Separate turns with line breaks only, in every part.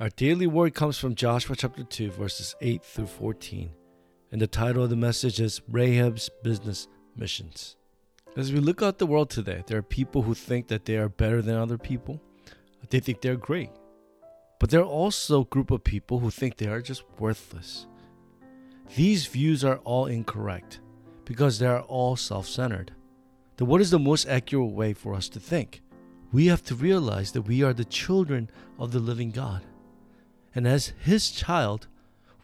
Our daily word comes from Joshua chapter 2, verses 8 through 14. And the title of the message is Rahab's Business Missions. As we look out the world today, there are people who think that they are better than other people. They think they're great. But there are also a group of people who think they are just worthless. These views are all incorrect because they are all self centered. Then, what is the most accurate way for us to think? We have to realize that we are the children of the living God. And as His child,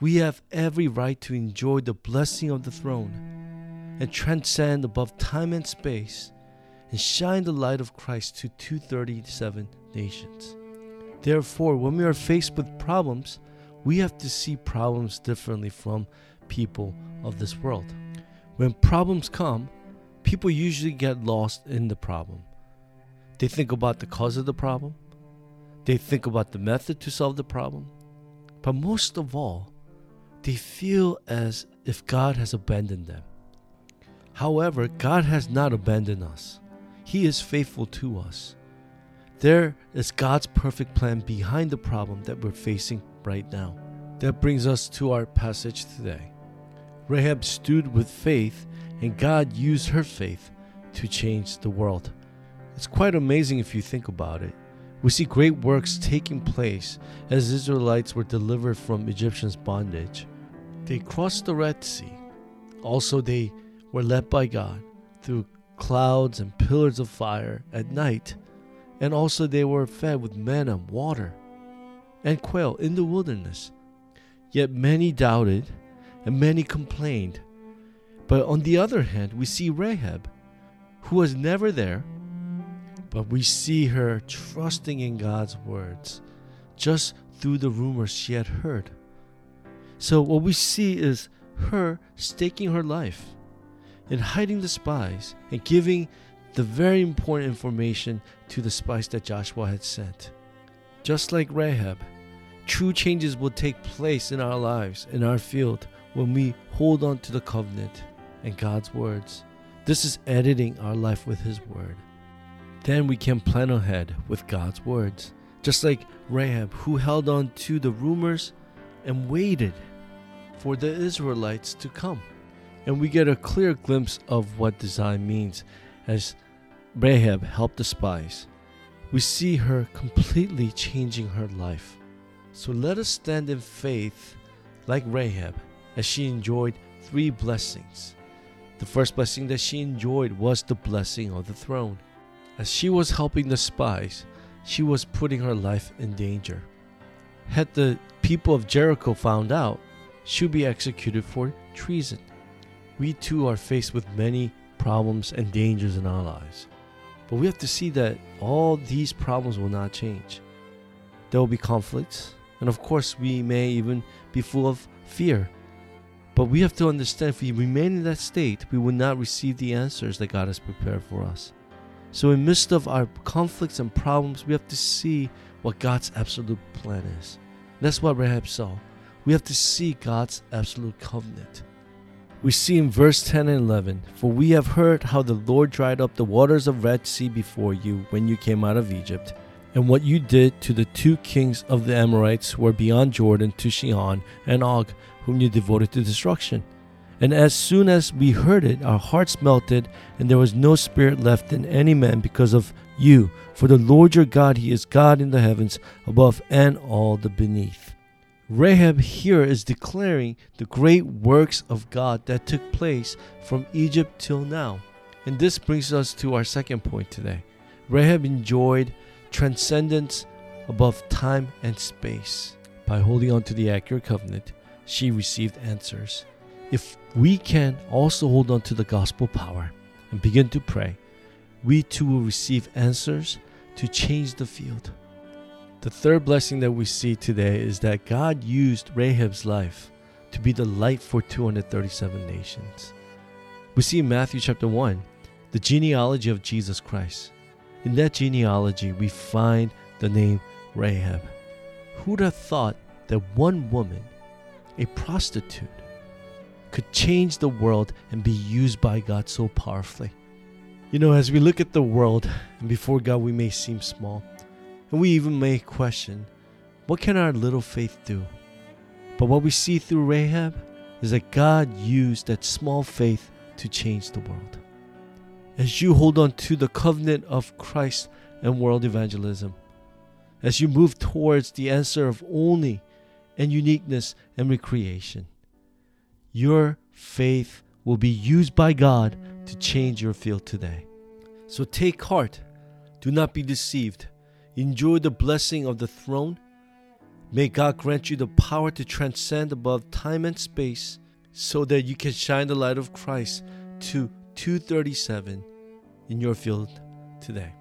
we have every right to enjoy the blessing of the throne and transcend above time and space and shine the light of Christ to 237 nations. Therefore, when we are faced with problems, we have to see problems differently from people of this world. When problems come, people usually get lost in the problem. They think about the cause of the problem, they think about the method to solve the problem, but most of all, they feel as if God has abandoned them. However, God has not abandoned us. He is faithful to us. There is God's perfect plan behind the problem that we're facing right now. That brings us to our passage today. Rahab stood with faith, and God used her faith to change the world. It's quite amazing if you think about it. We see great works taking place as Israelites were delivered from Egyptians' bondage. They crossed the Red Sea. Also, they were led by God through clouds and pillars of fire at night. And also, they were fed with manna, water, and quail in the wilderness. Yet many doubted and many complained. But on the other hand, we see Rahab, who was never there, but we see her trusting in God's words just through the rumors she had heard. So, what we see is her staking her life and hiding the spies and giving the very important information to the spies that Joshua had sent. Just like Rahab, true changes will take place in our lives, in our field, when we hold on to the covenant and God's words. This is editing our life with His word. Then we can plan ahead with God's words. Just like Rahab, who held on to the rumors and waited for the Israelites to come. And we get a clear glimpse of what design means as Rahab helped the spies. We see her completely changing her life. So let us stand in faith like Rahab as she enjoyed three blessings. The first blessing that she enjoyed was the blessing of the throne. As she was helping the spies, she was putting her life in danger. Had the people of Jericho found out, she would be executed for treason. We too are faced with many problems and dangers in our lives. But we have to see that all these problems will not change. There will be conflicts, and of course, we may even be full of fear but we have to understand if we remain in that state, we will not receive the answers that God has prepared for us. So, in midst of our conflicts and problems, we have to see what God's absolute plan is. That's what Rahab saw. We have to see God's absolute covenant. We see in verse 10 and 11 For we have heard how the Lord dried up the waters of Red Sea before you when you came out of Egypt, and what you did to the two kings of the Amorites who were beyond Jordan to Sihon and Og, whom you devoted to destruction. And as soon as we heard it, our hearts melted, and there was no spirit left in any man because of you. For the Lord your God, He is God in the heavens, above and all the beneath. Rahab here is declaring the great works of God that took place from Egypt till now. And this brings us to our second point today. Rahab enjoyed transcendence above time and space by holding on to the accurate covenant she received answers. If we can also hold on to the gospel power and begin to pray, we too will receive answers to change the field. The third blessing that we see today is that God used Rahab's life to be the light for 237 nations. We see in Matthew chapter 1 the genealogy of Jesus Christ. In that genealogy, we find the name Rahab. Who'd have thought that one woman a prostitute, could change the world and be used by God so powerfully. You know, as we look at the world, and before God, we may seem small, and we even may question what can our little faith do? But what we see through Rahab is that God used that small faith to change the world. As you hold on to the covenant of Christ and world evangelism, as you move towards the answer of only and uniqueness and recreation, your faith will be used by God to change your field today. So take heart. Do not be deceived. Enjoy the blessing of the throne. May God grant you the power to transcend above time and space so that you can shine the light of Christ to 237 in your field today.